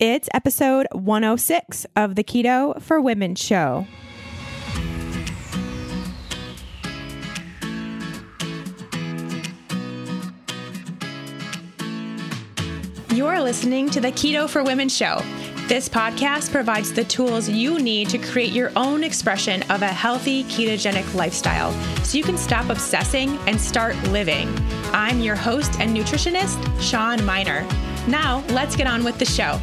It's episode 106 of the Keto for Women show. You're listening to the Keto for Women show. This podcast provides the tools you need to create your own expression of a healthy ketogenic lifestyle so you can stop obsessing and start living. I'm your host and nutritionist, Shawn Mynar. Now, let's get on with the show.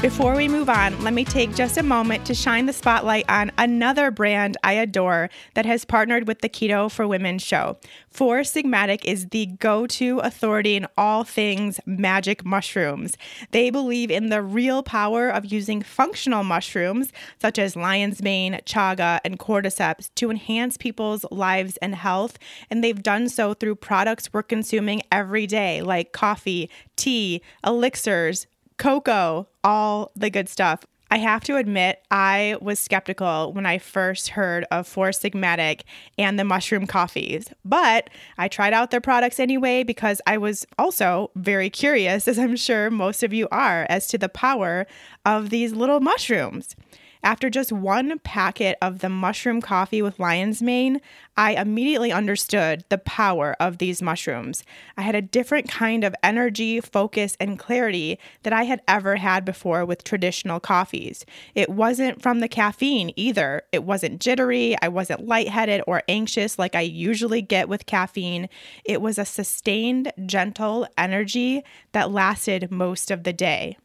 Before we move on, let me take just a moment to shine the spotlight on another brand I adore that has partnered with the Keto for Women show. Four Sigmatic is the go to authority in all things magic mushrooms. They believe in the real power of using functional mushrooms, such as lion's mane, chaga, and cordyceps, to enhance people's lives and health. And they've done so through products we're consuming every day, like coffee, tea, elixirs, cocoa, all the good stuff. I have to admit, I was skeptical when I first heard of Four Sigmatic and the mushroom coffees, but I tried out their products anyway because I was also very curious, as I'm sure most of you are, as to the power of these little mushrooms. After just one packet of the mushroom coffee with lion's mane, I immediately understood the power of these mushrooms. I had a different kind of energy, focus, and clarity that I had ever had before with traditional coffees. It wasn't from the caffeine either. It wasn't jittery, I wasn't lightheaded or anxious like I usually get with caffeine. It was a sustained, gentle energy that lasted most of the day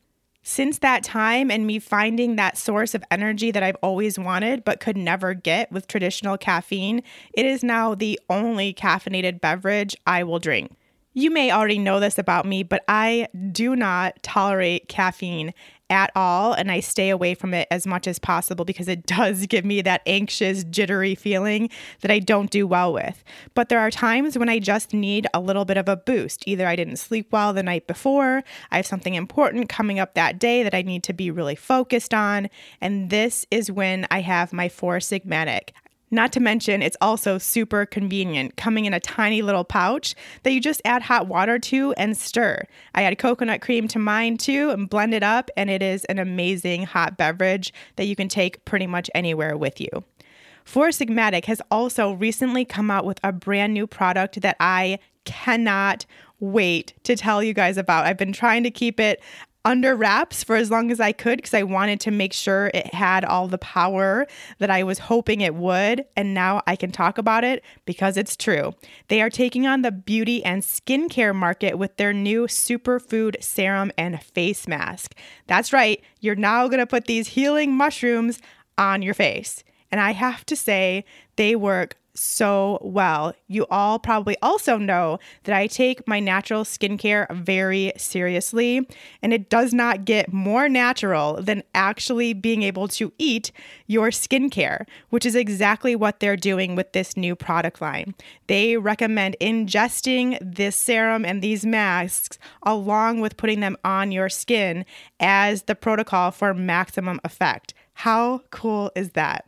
since that time and me finding that source of energy that I've always wanted but could never get with traditional caffeine, it is now the only caffeinated beverage I will drink. You may already know this about me, but I do not tolerate caffeine at all and I stay away from it as much as possible because it does give me that anxious, jittery feeling that I don't do well with. But there are times when I just need a little bit of a boost. Either I didn't sleep well the night before, I have something important coming up that day that I need to be really focused on, and this is when I have my Four Sigmatic. Not to mention, it's also super convenient, coming in a tiny little pouch that you just add hot water to and stir. I add coconut cream to mine too and blend it up, and it is an amazing hot beverage that you can take pretty much anywhere with you. Four Sigmatic has also recently come out with a brand new product that I cannot wait to tell you guys about. I've been trying to keep it under wraps for as long as I could because I wanted to make sure it had all the power that I was hoping it would. And now I can talk about it because it's true. They are taking on the beauty and skincare market with their new superfood serum and face mask. That's right, you're now going to put these healing mushrooms on your face. And I have to say, they work so well. You all probably also know that I take my natural skincare very seriously, and it does not get more natural than actually being able to eat your skincare, which is exactly what they're doing with this new product line. They recommend ingesting this serum and these masks along with putting them on your skin as the protocol for maximum effect. How cool is that?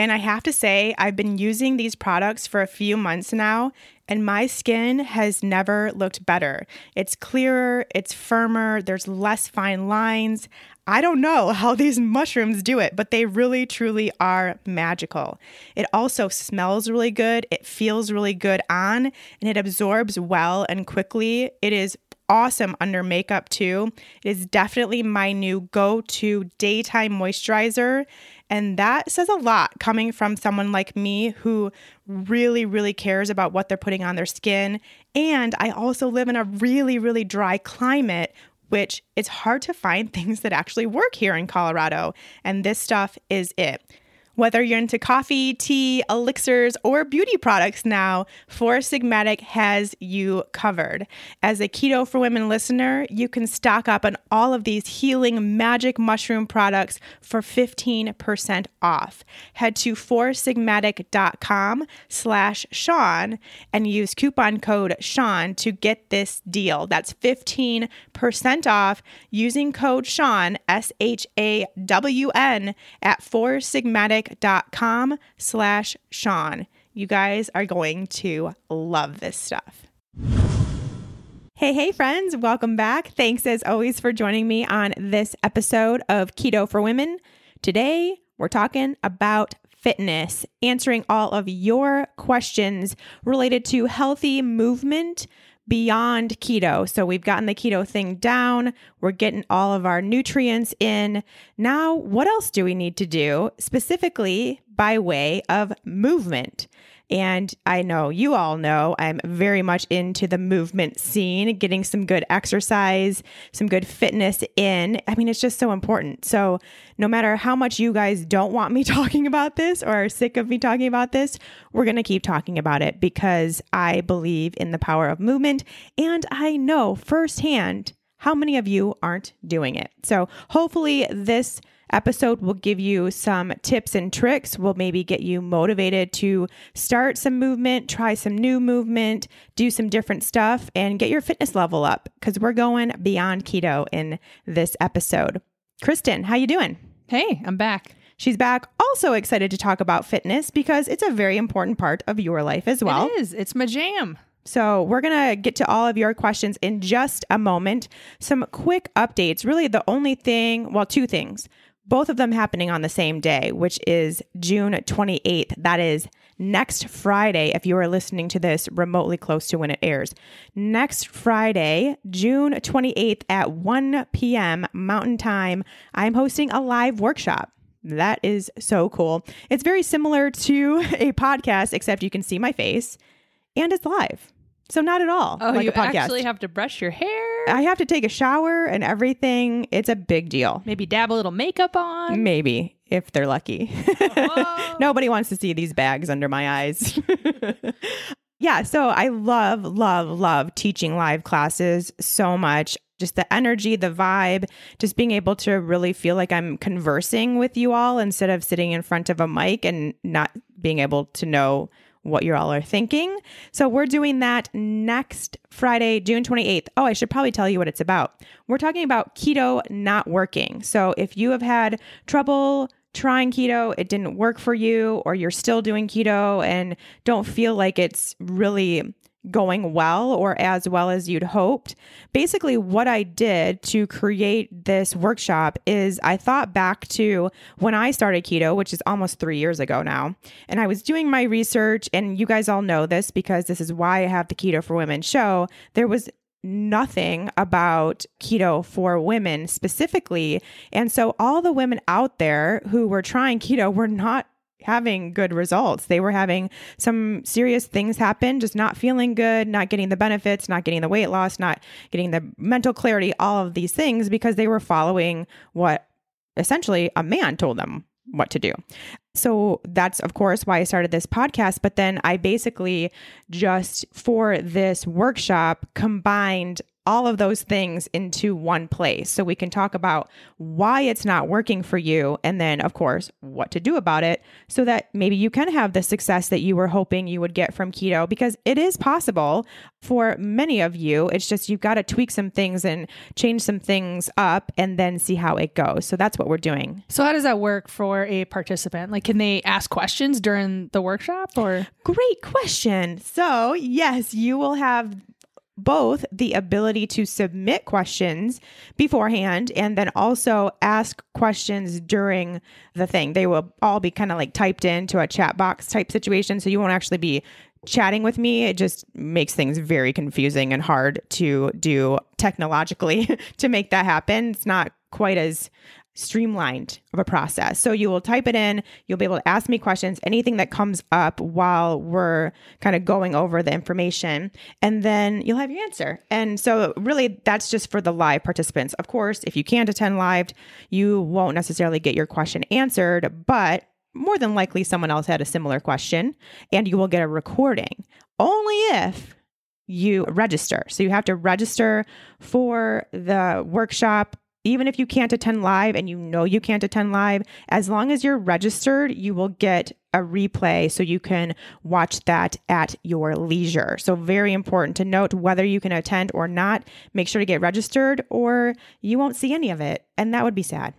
And I have to say, I've been using these products for a few months now, and my skin has never looked better. It's clearer, it's firmer, there's less fine lines. I don't know how these mushrooms do it, but they really, truly are magical. It also smells really good, it feels really good on, and it absorbs well and quickly. It is awesome under makeup too. It is definitely my new go to daytime moisturizer. And that says a lot coming from someone like me who really, really cares about what they're putting on their skin. And I also live in a really, really dry climate, which it's hard to find things that actually work here in Colorado. And this stuff is it. Whether you're into coffee, tea, elixirs, or beauty products now, Four Sigmatic has you covered. As a Keto for Women listener, you can stock up on all of these healing magic mushroom products for 15% off. Head to foursigmatic.com slash Shawn and use coupon code Shawn to get this deal. That's 15% off using code Shawn, S-H-A-W-N, at Four Sigmatic com slash Shawn. You guys are going to love this stuff. Hey, hey, friends, welcome back. Thanks as always for joining me on this episode of Keto for Women. Today, we're talking about fitness, answering all of your questions related to healthy movement beyond keto. So we've gotten the keto thing down. We're getting all of our nutrients in. Now, what else do we need to do specifically by way of movement? And I know you all know I'm very much into the movement scene, getting some good exercise, some good fitness in. I mean, it's just so important. So, no matter how much you guys don't want me talking about this or are sick of me talking about this, we're going to keep talking about it because I believe in the power of movement. And I know firsthand how many of you aren't doing it. So, hopefully, this episode will give you some tips and tricks, will maybe get you motivated to start some movement, try some new movement, do some different stuff, and get your fitness level up because we're going beyond keto in this episode. Kristen, how you doing? Hey, I'm back. She's back, also excited to talk about fitness because it's a very important part of your life as well. It is. It's my jam. So, we're going to get to all of your questions in just a moment. Some quick updates. Really, the only thing, well, two things both of them happening on the same day, which is June 28th. That is next Friday, if you are listening to this remotely close to when it airs. Next Friday, June 28th at 1 p.m. Mountain Time, I'm hosting a live workshop. That is so cool. It's very similar to a podcast, except you can see my face and it's live. So not at all. Oh, like you actually have to brush your hair. I have to take a shower and everything. It's a big deal. Maybe dab a little makeup on. Maybe if they're lucky. Oh. Nobody wants to see these bags under my eyes. yeah, so I love, love, love teaching live classes so much. Just the energy, the vibe, just being able to really feel like I'm conversing with you all instead of sitting in front of a mic and not being able to know what you all are thinking. So we're doing that next Friday, June 28th. Oh, I should probably tell you what it's about. We're talking about keto not working. So if you have had trouble trying keto, it didn't work for you, or you're still doing keto and don't feel like it's really going well or as well as you'd hoped. Basically, what I did to create this workshop is I thought back to when I started keto, which is almost three years ago now. And I was doing my research, and you guys all know this because this is why I have the Keto for Women show. There was nothing about keto for women specifically. And so all the women out there who were trying keto were not having good results. They were having some serious things happen, just not feeling good, not getting the benefits, not getting the weight loss, not getting the mental clarity, all of these things because they were following what essentially a man told them what to do. So that's, of course, why I started this podcast. But then I basically just for this workshop combined all of those things into one place. So we can talk about why it's not working for you and then of course what to do about it so that maybe you can have the success that you were hoping you would get from keto because it is possible for many of you. It's just you've got to tweak some things and change some things up and then see how it goes. So that's what we're doing. So how does that work for a participant? Like can they ask questions during the workshop or? Great question. So yes you will have both the ability to submit questions beforehand and then also ask questions during the thing. They will all be kind of like typed into a chat box type situation. So you won't actually be chatting with me. It just makes things very confusing and hard to do technologically to make that happen. It's not quite as streamlined of a process. So you will type it in, you'll be able to ask me questions, anything that comes up while we're kind of going over the information, and then you'll have your answer. And so really that's just for the live participants. Of course, if you can't attend live, you won't necessarily get your question answered, but more than likely someone else had a similar question and you will get a recording. Only if you register. So you have to register for the workshop even if you can't attend live and you know you can't attend live, as long as you're registered, you will get a replay so you can watch that at your leisure. So, very important to note whether you can attend or not. Make sure to get registered or you won't see any of it, and that would be sad.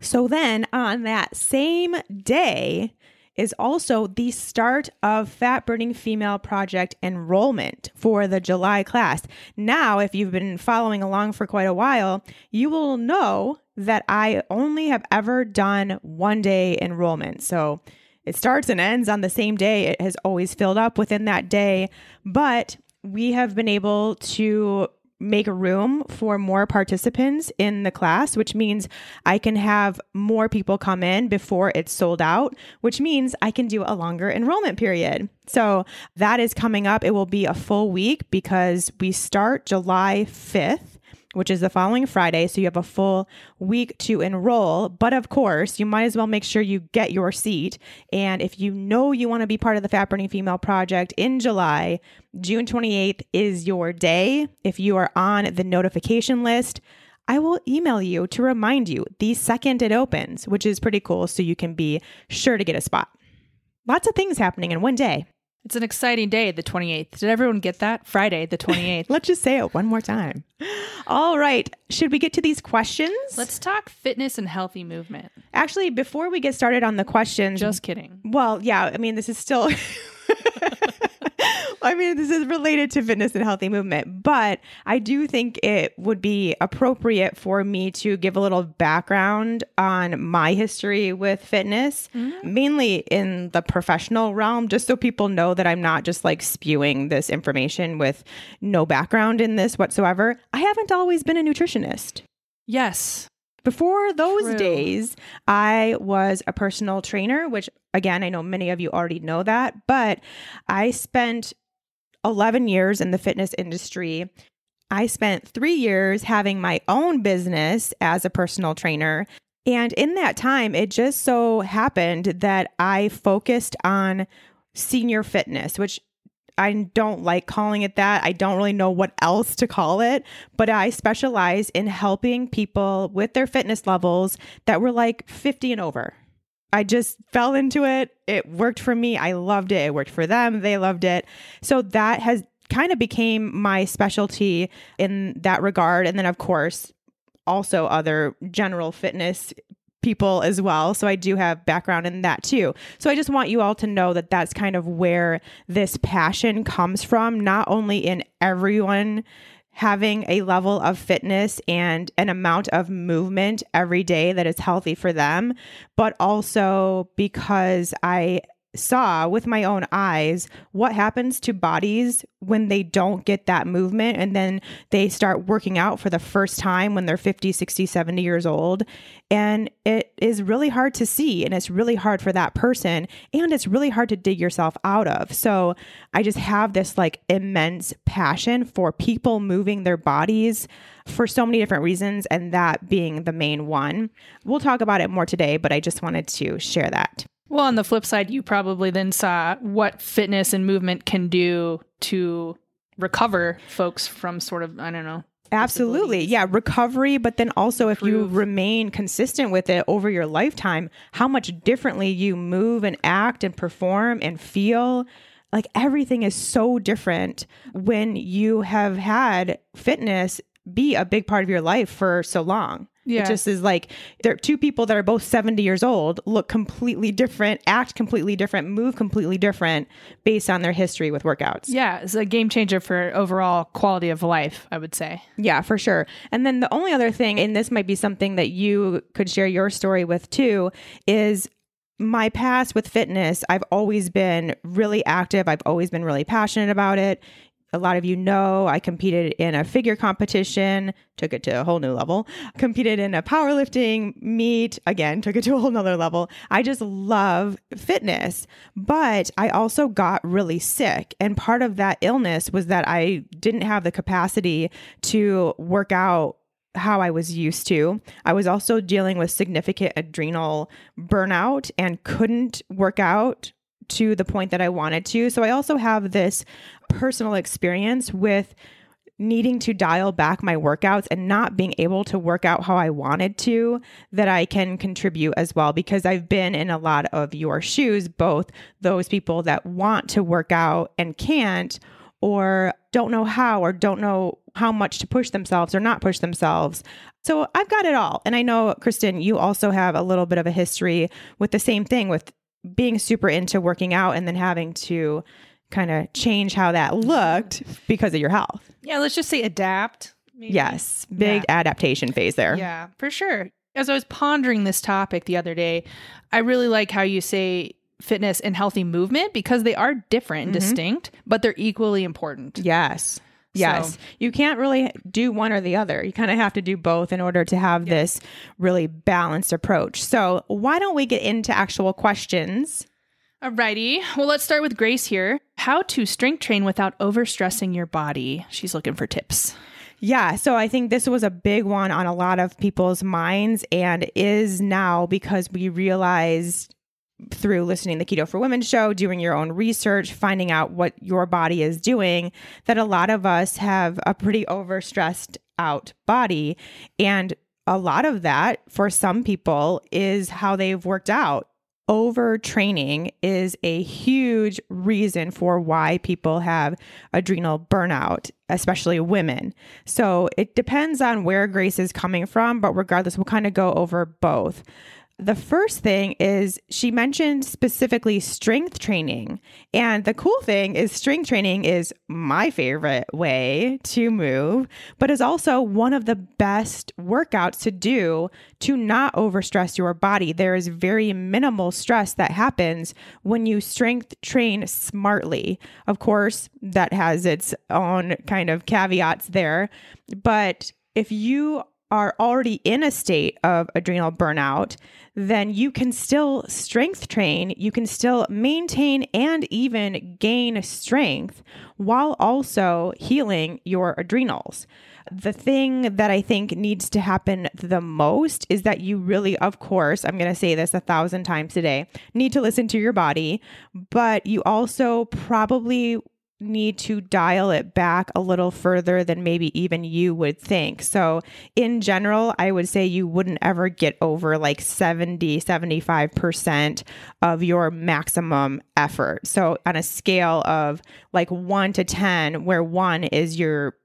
So, then on that same day, is also the start of Fat Burning Female Project enrollment for the July class. Now, if you've been following along for quite a while, you will know that I only have ever done one day enrollment. So it starts and ends on the same day. It has always filled up within that day, but we have been able to make room for more participants in the class, which means I can have more people come in before it's sold out, which means I can do a longer enrollment period. So that is coming up. It will be a full week because we start July 5th which is the following Friday. So you have a full week to enroll. But of course, you might as well make sure you get your seat. And if you know you want to be part of the Fat Burning Female Project in July, June 28th is your day. If you are on the notification list, I will email you to remind you the second it opens, which is pretty cool. So you can be sure to get a spot. Lots of things happening in one day. It's an exciting day, the 28th. Did everyone get that? Friday, the 28th. Let's just say it one more time. All right. Should we get to these questions? Let's talk fitness and healthy movement. Actually, before we get started on the questions, Just kidding. well, yeah, I mean, this is still. I mean, this is related to fitness and healthy movement, but I do think it would be appropriate for me to give a little background on my history with fitness, mm-hmm. mainly in the professional realm, just so people know that I'm not just like spewing this information with no background in this whatsoever. I haven't always been a nutritionist. Yes. Before those True. days, I was a personal trainer, which again, I know many of you already know that, but I spent 11 years in the fitness industry. I spent three years having my own business as a personal trainer. And in that time, it just so happened that I focused on senior fitness, which I don't like calling it that. I don't really know what else to call it, but I specialize in helping people with their fitness levels that were like 50 and over. I just fell into it. It worked for me. I loved it. It worked for them. They loved it. So that has kind of became my specialty in that regard. And then, of course, also other general fitness people as well. So I do have background in that too. So I just want you all to know that that's kind of where this passion comes from, not only in everyone having a level of fitness and an amount of movement every day that is healthy for them, but also because I saw with my own eyes what happens to bodies when they don't get that movement and then they start working out for the first time when they're 50, 60, 70 years old. And it is really hard to see and it's really hard for that person and it's really hard to dig yourself out of. So I just have this like immense passion for people moving their bodies for so many different reasons and that being the main one. We'll talk about it more today, but I just wanted to share that. Well, on the flip side, you probably then saw what fitness and movement can do to recover folks from sort of, I don't know. Absolutely. Yeah, recovery, but then also if you remain consistent with it over your lifetime, how much differently you move and act and perform and feel. Like everything is so different when you have had fitness be a big part of your life for so long. Yeah. It just is like there are two people that are both 70 years old, look completely different, act completely different, move completely different based on their history with workouts. Yeah, it's a game changer for overall quality of life, I would say. Yeah, for sure. And then the only other thing, and this might be something that you could share your story with too, is my past with fitness. I've always been really active, I've always been really passionate about it. A lot of you know I competed in a figure competition, took it to a whole new level. Competed in a powerlifting meet, again, took it to a whole nother level. I just love fitness, but I also got really sick. And part of that illness was that I didn't have the capacity to work out how I was used to. I was also dealing with significant adrenal burnout and couldn't work out to the point that I wanted to. So I also have this personal experience with needing to dial back my workouts and not being able to work out how I wanted to that I can contribute as well because I've been in a lot of your shoes, both those people that want to work out and can't or don't know how or don't know how much to push themselves or not push themselves. So I've got it all. And I know, Kristen, you also have a little bit of a history with the same thing with being super into working out and then having to kind of change how that looked because of your health. Yeah, let's just say adapt. maybe. Yes, big adaptation phase there. Yeah, for sure. As I was pondering this topic the other day, I really like how you say fitness and healthy movement because they are different and mm-hmm. distinct, but they're equally important. Yes. Yes. So- You can't really do one or the other. You kind of have to do both in order to have this really balanced approach. So, why don't we get into actual questions? Alrighty. Well, let's start with Grace here. How to strength train without overstressing your body. She's looking for tips. Yeah, so I think this was a big one on a lot of people's minds and is now because we realized through listening to the Keto for Women show, doing your own research, finding out what your body is doing, that a lot of us have a pretty overstressed out body. And a lot of that for some people is how they've worked out. Overtraining is a huge reason for why people have adrenal burnout, especially women. So it depends on where Grace is coming from, but regardless, we'll kind of go over both. The first thing is she mentioned specifically strength training. And the cool thing is, strength training is my favorite way to move, but is also one of the best workouts to do to not overstress your body. There is very minimal stress that happens when you strength train smartly. Of course, that has its own kind of caveats there. But if you are already in a state of adrenal burnout, then you can still strength train. You can still maintain and even gain strength while also healing your adrenals. The thing that I think needs to happen the most is that you really, of course, I'm going to say this a thousand times today, need to listen to your body, but you also probably need to dial it back a little further than maybe even you would think. So, in general, I would say you wouldn't ever get over like 70, 75% of your maximum effort. So, on a scale of like 1 to 10, where 1 is your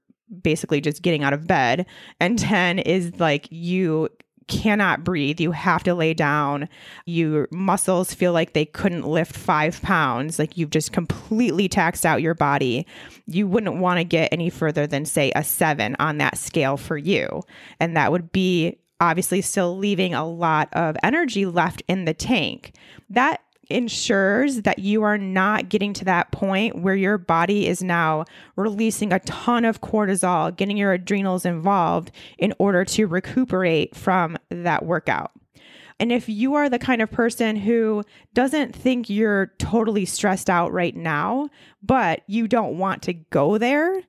basically just getting out of bed and 10 is like you cannot breathe. You have to lay down. Your muscles feel like they couldn't lift five pounds. Like you've just completely taxed out your body. You wouldn't want to get any further than, say, a seven on that scale for you. And that would be obviously still leaving a lot of energy left in the tank. That ensures that you are not getting to that point where your body is now releasing a ton of cortisol, getting your adrenals involved in order to recuperate from that workout. And if you are the kind of person who doesn't think you're totally stressed out right now, but you don't want to go there,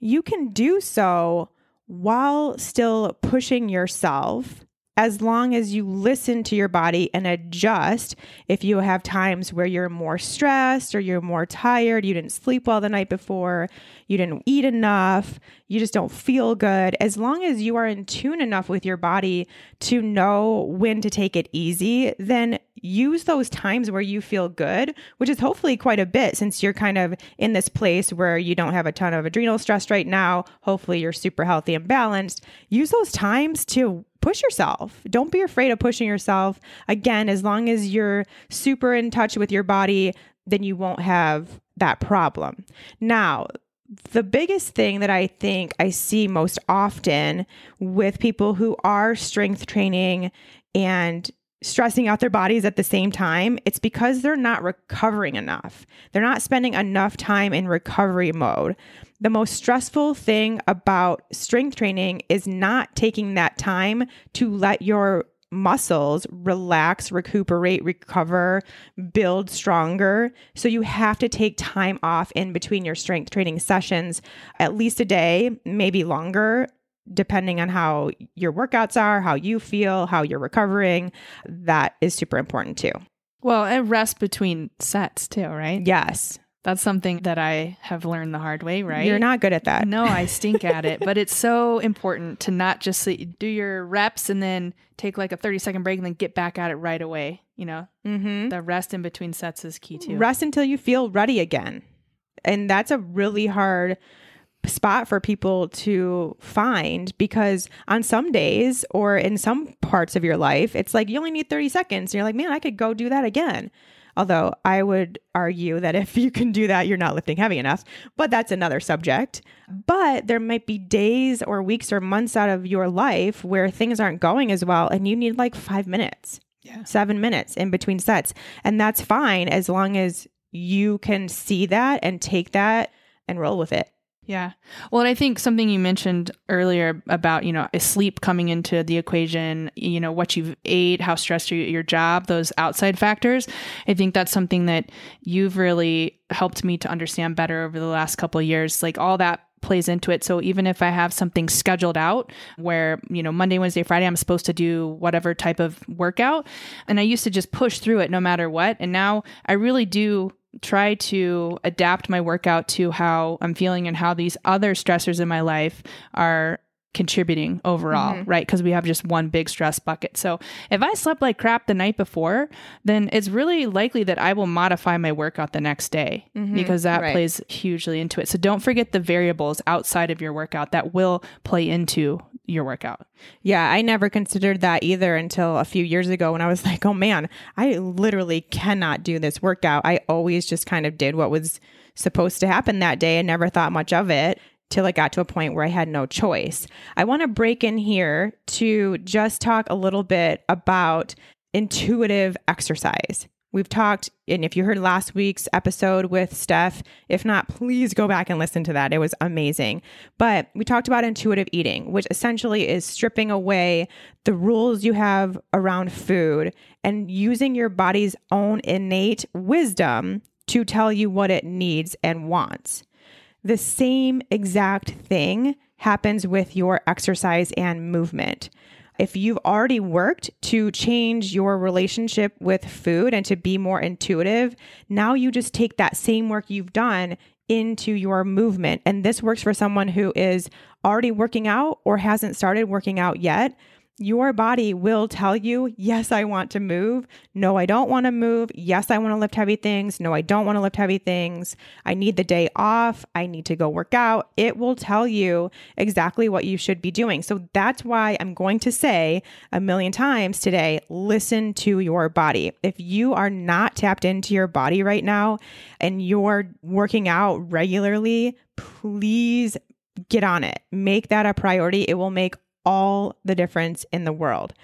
you can do so while still pushing yourself as long as you listen to your body and adjust if you have times where you're more stressed or you're more tired, you didn't sleep well the night before, you didn't eat enough, you just don't feel good. As long as you are in tune enough with your body to know when to take it easy, then use those times where you feel good, which is hopefully quite a bit since you're kind of in this place where you don't have a ton of adrenal stress right now. Hopefully, you're super healthy and balanced. Use those times to push yourself. Don't be afraid of pushing yourself. Again, as long as you're super in touch with your body, then you won't have that problem. Now, the biggest thing that I think I see most often with people who are strength training and stressing out their bodies at the same time, it's because they're not recovering enough. They're not spending enough time in recovery mode. The most stressful thing about strength training is not taking that time to let your muscles relax, recuperate, recover, build stronger. So you have to take time off in between your strength training sessions, at least a day, maybe longer, depending on how your workouts are, how you feel, how you're recovering. That is super important too. Well, and rest between sets too, right? Yes. That's something that I have learned the hard way, right? You're not good at that. No, I stink at it, but it's so important to not just do your reps and then take like a 30 second break and then get back at it right away. You know, Mm-hmm. the rest in between sets is key too. Rest until you feel ready again. And that's a really hard spot for people to find because on some days or in some parts of your life, it's like you only need 30 seconds. And you're like, man, I could go do that again. Although I would argue that if you can do that, you're not lifting heavy enough, but that's another subject. But there might be days or weeks or months out of your life where things aren't going as well and you need like five minutes, Yeah. seven minutes in between sets. And that's fine as long as you can see that and take that and roll with it. Yeah. Well, I think something you mentioned earlier about, you know, sleep coming into the equation, you know, what you've ate, how stressed you at your job, those outside factors. I think that's something that you've really helped me to understand better over the last couple of years. Like all that plays into it. So even if I have something scheduled out where, you know, Monday, Wednesday, Friday, I'm supposed to do whatever type of workout, and I used to just push through it no matter what. And now I really do try to adapt my workout to how I'm feeling and how these other stressors in my life are contributing overall, mm-hmm. right? Because we have just one big stress bucket. So if I slept like crap the night before, then it's really likely that I will modify my workout the next day mm-hmm. because that right. plays hugely into it. So don't forget the variables outside of your workout that will play into your workout. Yeah, I never considered that either until a few years ago when I was like, oh man, I literally cannot do this workout. I always just kind of did what was supposed to happen that day and never thought much of it till it got to a point where I had no choice. I want to break in here to just talk a little bit about intuitive exercise. We've talked, and if you heard last week's episode with Steph, if not, please go back and listen to that. It was amazing. But we talked about intuitive eating, which essentially is stripping away the rules you have around food and using your body's own innate wisdom to tell you what it needs and wants. The same exact thing happens with your exercise and movement. If you've already worked to change your relationship with food and to be more intuitive, now you just take that same work you've done into your movement. And this works for someone who is already working out or hasn't started working out yet. Your body will tell you, yes, I want to move. No, I don't want to move. Yes, I want to lift heavy things. No, I don't want to lift heavy things. I need the day off. I need to go work out. It will tell you exactly what you should be doing. So that's why I'm going to say a million times today listen to your body. If you are not tapped into your body right now and you're working out regularly, please get on it. Make that a priority. It will make all the difference in the world.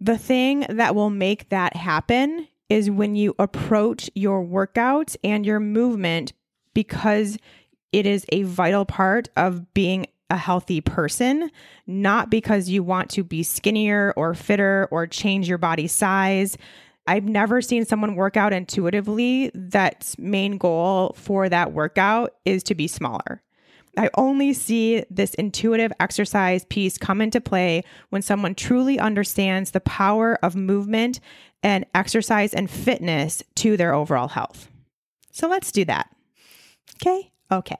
The thing that will make that happen is when you approach your workouts and your movement because it is a vital part of being a healthy person, not because you want to be skinnier or fitter or change your body size. I've never seen someone work out intuitively that's main goal for that workout is to be smaller. I only see this intuitive exercise piece come into play when someone truly understands the power of movement and exercise and fitness to their overall health. So let's do that. Okay. Okay.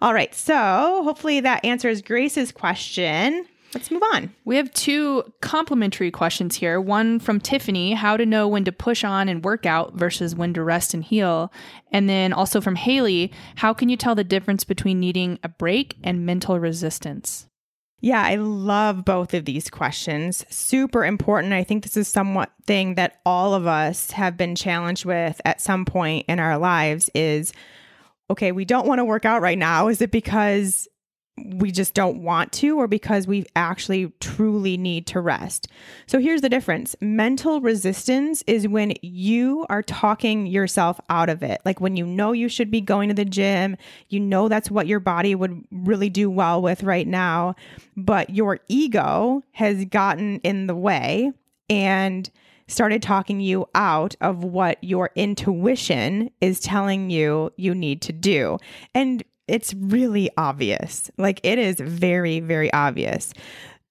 All right. So hopefully that answers Grace's question. Let's move on. We have two complimentary questions here. One from Tiffany, how to know when to push on and work out versus when to rest and heal. And then also from Haley, how can you tell the difference between needing a break and mental resistance? Yeah, I love both of these questions. Super important. I think this is somewhat thing that all of us have been challenged with at some point in our lives is okay, we don't want to work out right now. Is it because we just don't want to or because we actually truly need to rest. So here's the difference. Mental resistance is when you are talking yourself out of it. Like when you know you should be going to the gym, you know that's what your body would really do well with right now, but your ego has gotten in the way and started talking you out of what your intuition is telling you you need to do. And it's really obvious. Like it is very, very obvious.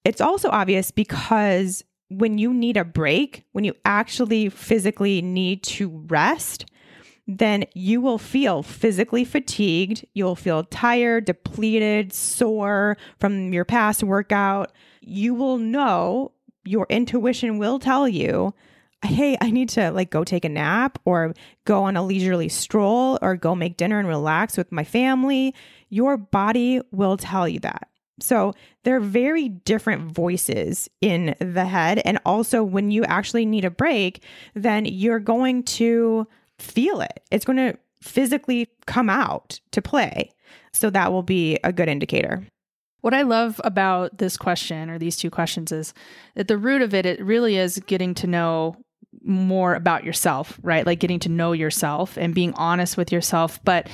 It's also obvious because when you need a break, when you actually physically need to rest, then you will feel physically fatigued. You'll feel tired, depleted, sore from your past workout. You will know, your intuition will tell you hey, I need to like go take a nap or go on a leisurely stroll or go make dinner and relax with my family, your body will tell you that. So they're very different voices in the head. And also, when you actually need a break, then you're going to feel it. It's going to physically come out to play. So that will be a good indicator. What I love about this question or these two questions is at the root of it, it really is getting to know more about yourself, right? Like getting to know yourself and being honest with yourself. But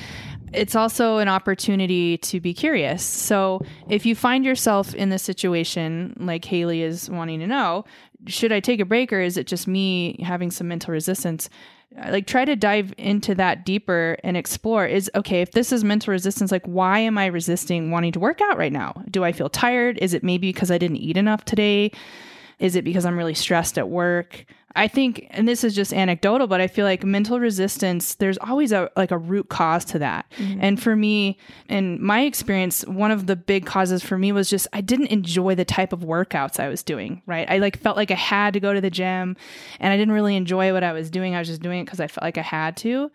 it's also an opportunity to be curious. So if you find yourself in this situation, like Haley is wanting to know, should I take a break or is it just me having some mental resistance? Like try to dive into that deeper and explore is okay, if this is mental resistance, like why am I resisting wanting to work out right now? Do I feel tired? Is it maybe because I didn't eat enough today? Is it because I'm really stressed at work? I think, and this is just anecdotal, but I feel like mental resistance, there's always a like a root cause to that. Mm-hmm. And for me, in my experience, one of the big causes for me was just I didn't enjoy the type of workouts I was doing, right? I like felt like I had to go to the gym and I didn't really enjoy what I was doing. I was just doing it because I felt like I had to.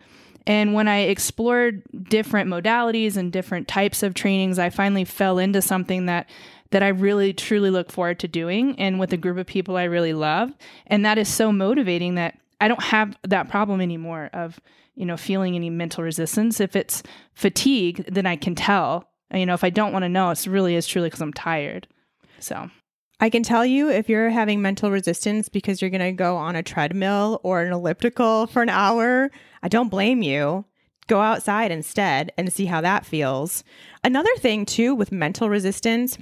And when I explored different modalities and different types of trainings, I finally fell into something that that I really truly look forward to doing and with a group of people I really love. And that is so motivating that I don't have that problem anymore of, you know, feeling any mental resistance. If it's fatigue, then I can tell. You know, if I don't want to know, it really is truly because I'm tired. So I can tell you if you're having mental resistance because you're going to go on a treadmill or an elliptical for an hour, I don't blame you. Go outside instead and see how that feels. Another thing, too, with mental resistance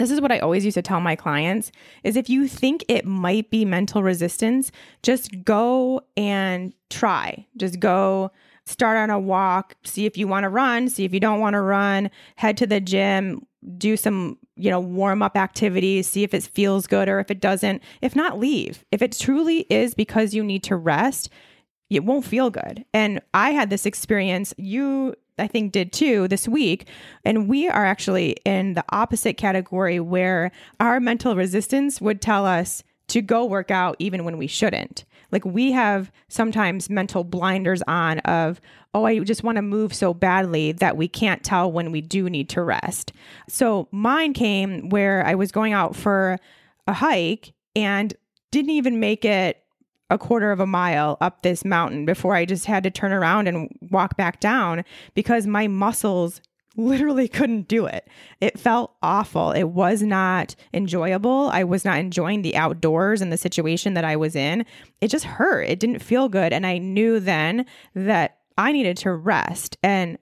this is what I always used to tell my clients is if you think it might be mental resistance, just go and try. Just go start on a walk, see if you want to run, see if you don't want to run, head to the gym, do some, you know, warm up activities, see if it feels good or if it doesn't. If not, leave. If it truly is because you need to rest, it won't feel good. And I had this experience. You I think did too this week. And we are actually in the opposite category where our mental resistance would tell us to go work out even when we shouldn't. Like we have sometimes mental blinders on of, oh, I just want to move so badly that we can't tell when we do need to rest. So mine came where I was going out for a hike and didn't even make it a quarter of a mile up this mountain before I just had to turn around and walk back down because my muscles literally couldn't do it. It felt awful. It was not enjoyable. I was not enjoying the outdoors and the situation that I was in. It just hurt. It didn't feel good. And I knew then that I needed to rest. And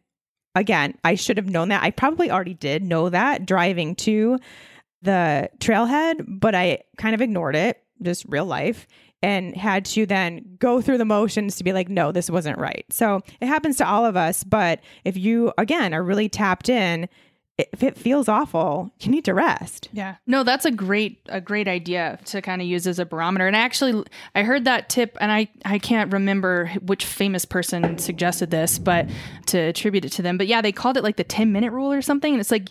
again, I should have known that. I probably already did know that driving to the trailhead, but I kind of ignored it, just real life and had to then go through the motions to be like, no, this wasn't right. So it happens to all of us. But if you, again, are really tapped in, if it feels awful, you need to rest. Yeah. No, that's a great a great idea to kind of use as a barometer. And actually I heard that tip and I I can't remember which famous person suggested this, but to attribute it to them. But yeah, they called it like the 10 minute rule or something and it's like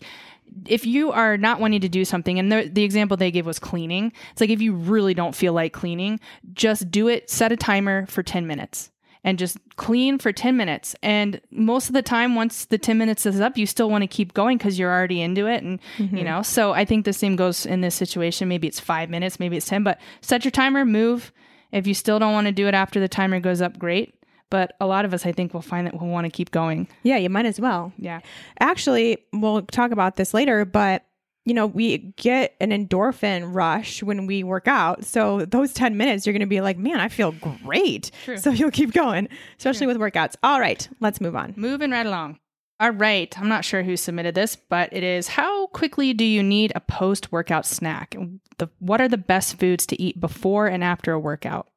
if you are not wanting to do something, and the, the example they gave was cleaning, it's like if you really don't feel like cleaning, just do it, set a timer for 10 minutes and just clean for 10 minutes. And most of the time, once the 10 minutes is up, you still want to keep going because you're already into it. And, mm-hmm. you know, so I think the same goes in this situation. Maybe it's five minutes, maybe it's 10, but set your timer, move. If you still don't want to do it after the timer goes up, great. But a lot of us, I think, will find that we'll want to keep going. Yeah, you might as well. Yeah. Actually, we'll talk about this later, but you know, we get an endorphin rush when we work out. So those 10 minutes, you're going to be like, man, I feel great. True. So you'll keep going, especially True. with workouts. All right, let's move on. Moving right along. All right. I'm not sure who submitted this, but it is how quickly do you need a post workout snack? The, what are the best foods to eat before and after a workout?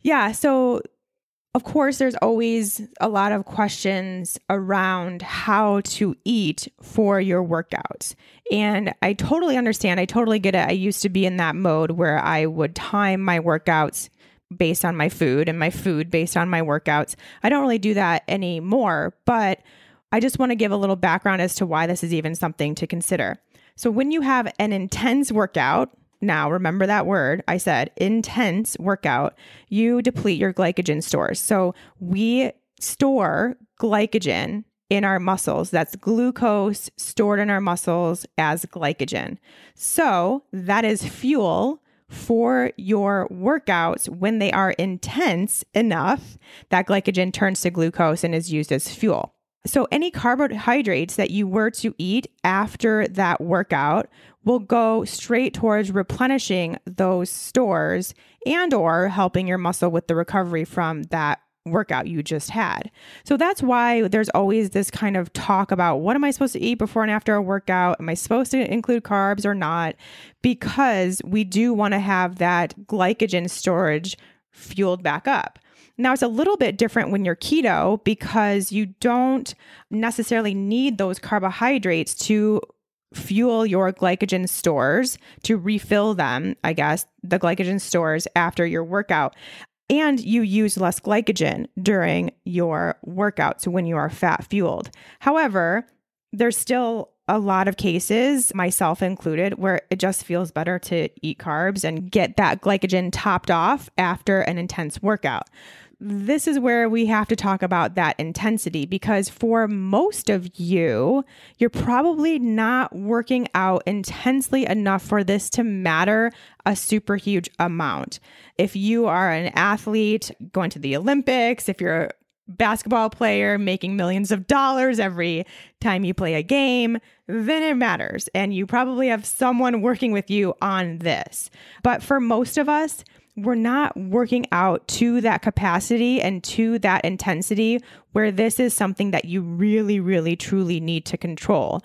Yeah. So of course, there's always a lot of questions around how to eat for your workouts. And I totally understand. I totally get it. I used to be in that mode where I would time my workouts based on my food and my food based on my workouts. I don't really do that anymore, but I just want to give a little background as to why this is even something to consider. So, when you have an intense workout, now, remember that word I said, intense workout, you deplete your glycogen stores. So we store glycogen in our muscles. That's glucose stored in our muscles as glycogen. So that is fuel for your workouts when they are intense enough that glycogen turns to glucose and is used as fuel. So any carbohydrates that you were to eat after that workout will go straight towards replenishing those stores and or helping your muscle with the recovery from that workout you just had. So that's why there's always this kind of talk about what am I supposed to eat before and after a workout? Am I supposed to include carbs or not? Because we do want to have that glycogen storage fueled back up. Now, it's a little bit different when you're keto because you don't necessarily need those carbohydrates to fuel your glycogen stores to refill them, I guess, the glycogen stores after your workout. And you use less glycogen during your workouts when you are fat fueled. However, there's still a lot of cases, myself included, where it just feels better to eat carbs and get that glycogen topped off after an intense workout this is where we have to talk about that intensity because for most of you, you're probably not working out intensely enough for this to matter a super huge amount. If you are an athlete going to the Olympics, if you're basketball player making millions of dollars every time you play a game, then it matters. And you probably have someone working with you on this. But for most of us, we're not working out to that capacity and to that intensity where this is something that you really, really, truly need to control.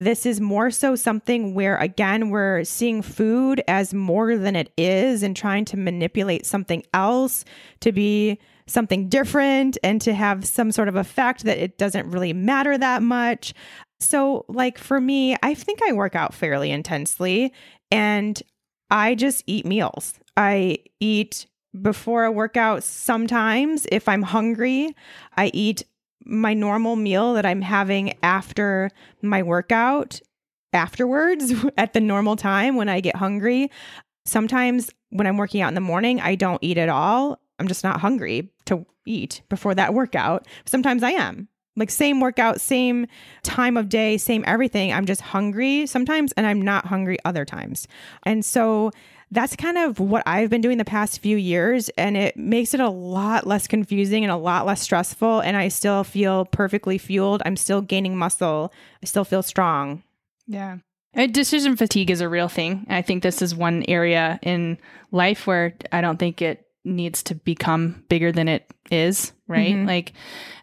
This is more so something where, again, we're seeing food as more than it is and trying to manipulate something else to be something different and to have some sort of effect that it doesn't really matter that much. So, like for me, I think I work out fairly intensely and I just eat meals. I eat before a workout sometimes if I'm hungry. I eat my normal meal that I'm having after my workout afterwards at the normal time when I get hungry. Sometimes when I'm working out in the morning, I don't eat at all. I'm just not hungry to eat before that workout. Sometimes I am. Like same workout, same time of day, same everything. I'm just hungry sometimes and I'm not hungry other times. And so that's kind of what I've been doing the past few years. And it makes it a lot less confusing and a lot less stressful. And I still feel perfectly fueled. I'm still gaining muscle. I still feel strong. Yeah. And decision fatigue is a real thing. I think this is one area in life where I don't think it needs to become bigger than it is, right? Mm-hmm. Like,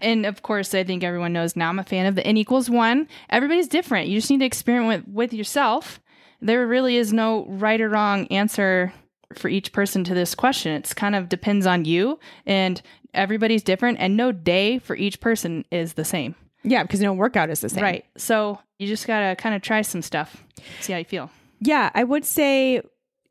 and of course, I think everyone knows now I'm a fan of the n equals one. Everybody's different. You just need to experiment with, with yourself there really is no right or wrong answer for each person to this question. It's kind of depends on you and everybody's different and no day for each person is the same. Yeah, because no workout is the same. Right. So you just got to kind of try some stuff, see how you feel. Yeah, I would say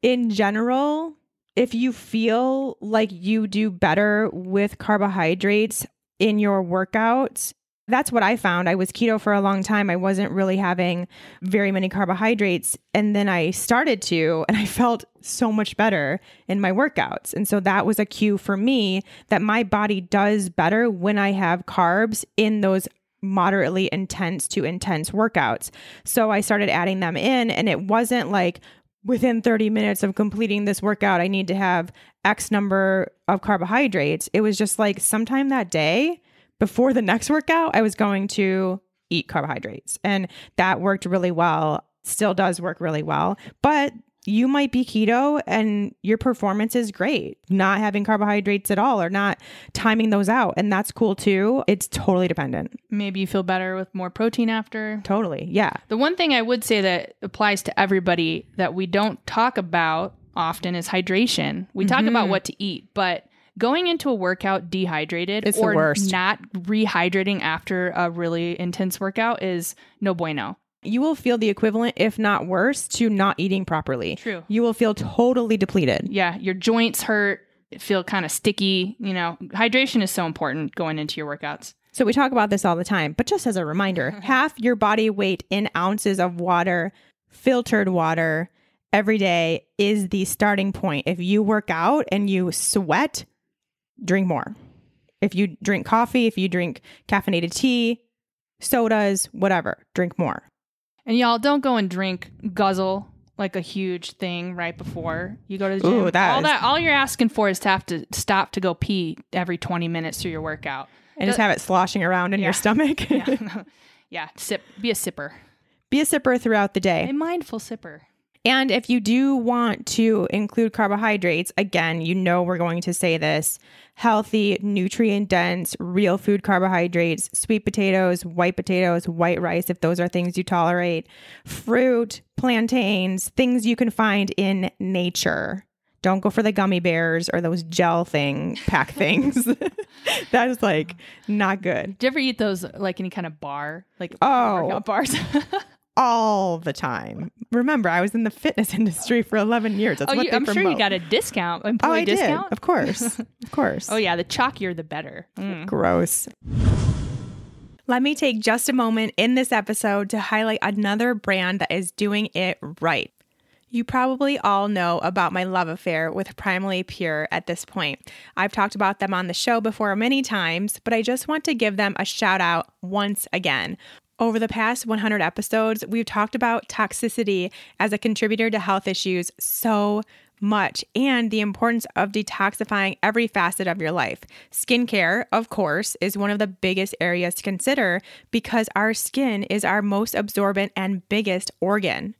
in general, if you feel like you do better with carbohydrates in your workouts, that's what I found. I was keto for a long time. I wasn't really having very many carbohydrates. And then I started to, and I felt so much better in my workouts. And so that was a cue for me that my body does better when I have carbs in those moderately intense to intense workouts. So I started adding them in, and it wasn't like, within 30 minutes of completing this workout, I need to have X number of carbohydrates. It was just like sometime that day, before the next workout, I was going to eat carbohydrates. And that worked really well, still does work really well. But you might be keto and your performance is great, not having carbohydrates at all or not timing those out. And that's cool too. It's totally dependent. Maybe you feel better with more protein after. Totally. Yeah. The one thing I would say that applies to everybody that we don't talk about often is hydration. We talk mm-hmm. about what to eat, but going into a workout dehydrated it's or not rehydrating after a really intense workout is no bueno. You will feel the equivalent, if not worse, to not eating properly. True. You will feel totally depleted. Yeah, your joints hurt, feel kind of sticky. You know, hydration is so important going into your workouts. So we talk about this all the time, but just as a reminder, half your body weight in ounces of water, filtered water, every day is the starting point. If you work out and you sweat, drink more. If you drink coffee, if you drink caffeinated tea, sodas, whatever, drink more. And y'all don't go and drink guzzle like a huge thing right before you go to the gym. Ooh, that all is- that all you're asking for is to have to stop to go pee every 20 minutes through your workout. And just have it sloshing around in Yeah. your stomach. Yeah. yeah, sip be a sipper. Be a sipper throughout the day. A mindful sipper. And if you do want to include carbohydrates, again, you know we're going to say this healthy, nutrient dense, real food carbohydrates, sweet potatoes, white potatoes, white rice, if those are things you tolerate, fruit, plantains, things you can find in nature. Don't go for the gummy bears or those gel thing pack things. that is like not good. Do you ever eat those like any kind of bar? Like Oh. bars? All the time. Remember, I was in the fitness industry for 11 years. That's oh, what you, they I'm sure you got a discount, Oh, employee I discount. did. Of course. Of course. Oh yeah, the chalkier the better. Mm. Gross. Let me take just a moment in this episode to highlight another brand that is doing it right. You probably all know about my love affair with Primally Pure at this point. I've talked about them on the show before many times, but I just want to give them a shout out once again. Over the past 100 episodes, we've talked about toxicity as a contributor to health issues so much and the importance of detoxifying every facet of your life. Skincare, of course, is one of the biggest areas to consider because our skin is our most absorbent and biggest organ.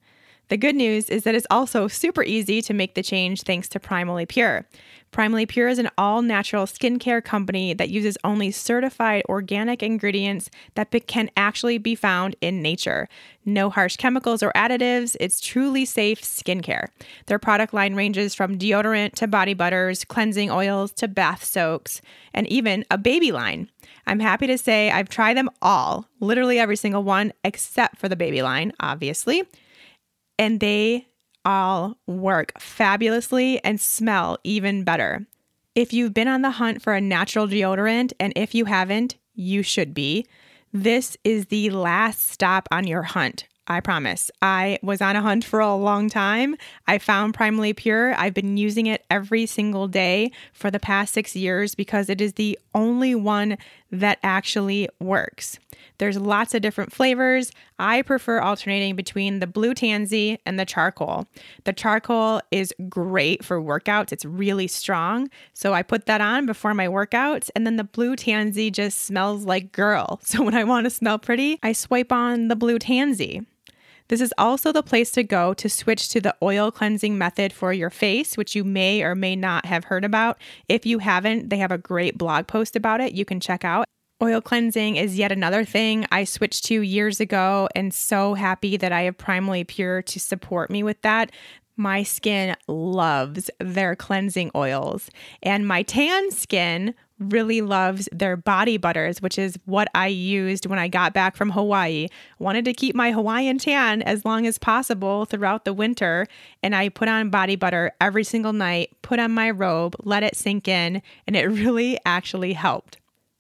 The good news is that it's also super easy to make the change thanks to Primally Pure. Primally Pure is an all natural skincare company that uses only certified organic ingredients that can actually be found in nature. No harsh chemicals or additives, it's truly safe skincare. Their product line ranges from deodorant to body butters, cleansing oils to bath soaks, and even a baby line. I'm happy to say I've tried them all, literally every single one, except for the baby line, obviously and they all work fabulously and smell even better. If you've been on the hunt for a natural deodorant, and if you haven't, you should be, this is the last stop on your hunt. I promise. I was on a hunt for a long time. I found Primally Pure. I've been using it every single day for the past six years because it is the only one that actually works. There's lots of different flavors. I prefer alternating between the blue tansy and the charcoal. The charcoal is great for workouts, it's really strong. So I put that on before my workouts, and then the blue tansy just smells like girl. So when I want to smell pretty, I swipe on the blue tansy. This is also the place to go to switch to the oil cleansing method for your face, which you may or may not have heard about. If you haven't, they have a great blog post about it you can check out. Oil cleansing is yet another thing I switched to years ago and so happy that I have Primally Pure to support me with that. My skin loves their cleansing oils, and my tan skin really loves their body butters, which is what I used when I got back from Hawaii. Wanted to keep my Hawaiian tan as long as possible throughout the winter, and I put on body butter every single night, put on my robe, let it sink in, and it really actually helped.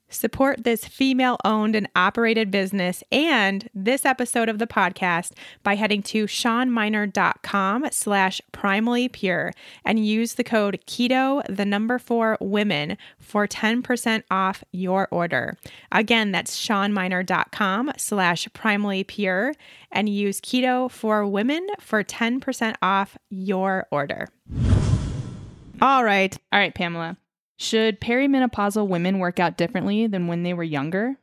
Support this female owned and operated business and this episode of the podcast by heading to shawnmynar.com slash primally pure and use the code keto the number four women for 10% off your order. Again, that's shawnmynar.com slash primally pure and use keto for women for 10% off your order. All right. All right, Pamela. Should perimenopausal women work out differently than when they were younger?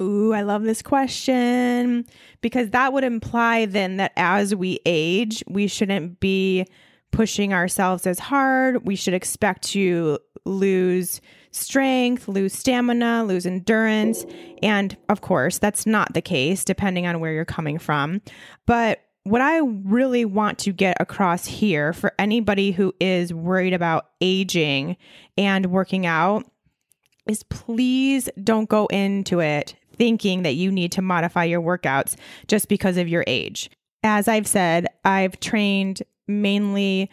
Ooh, I love this question because that would imply then that as we age, we shouldn't be pushing ourselves as hard. We should expect to lose strength, lose stamina, lose endurance. And of course, that's not the case depending on where you're coming from. But what I really want to get across here for anybody who is worried about aging and working out is please don't go into it thinking that you need to modify your workouts just because of your age. As I've said, I've trained mainly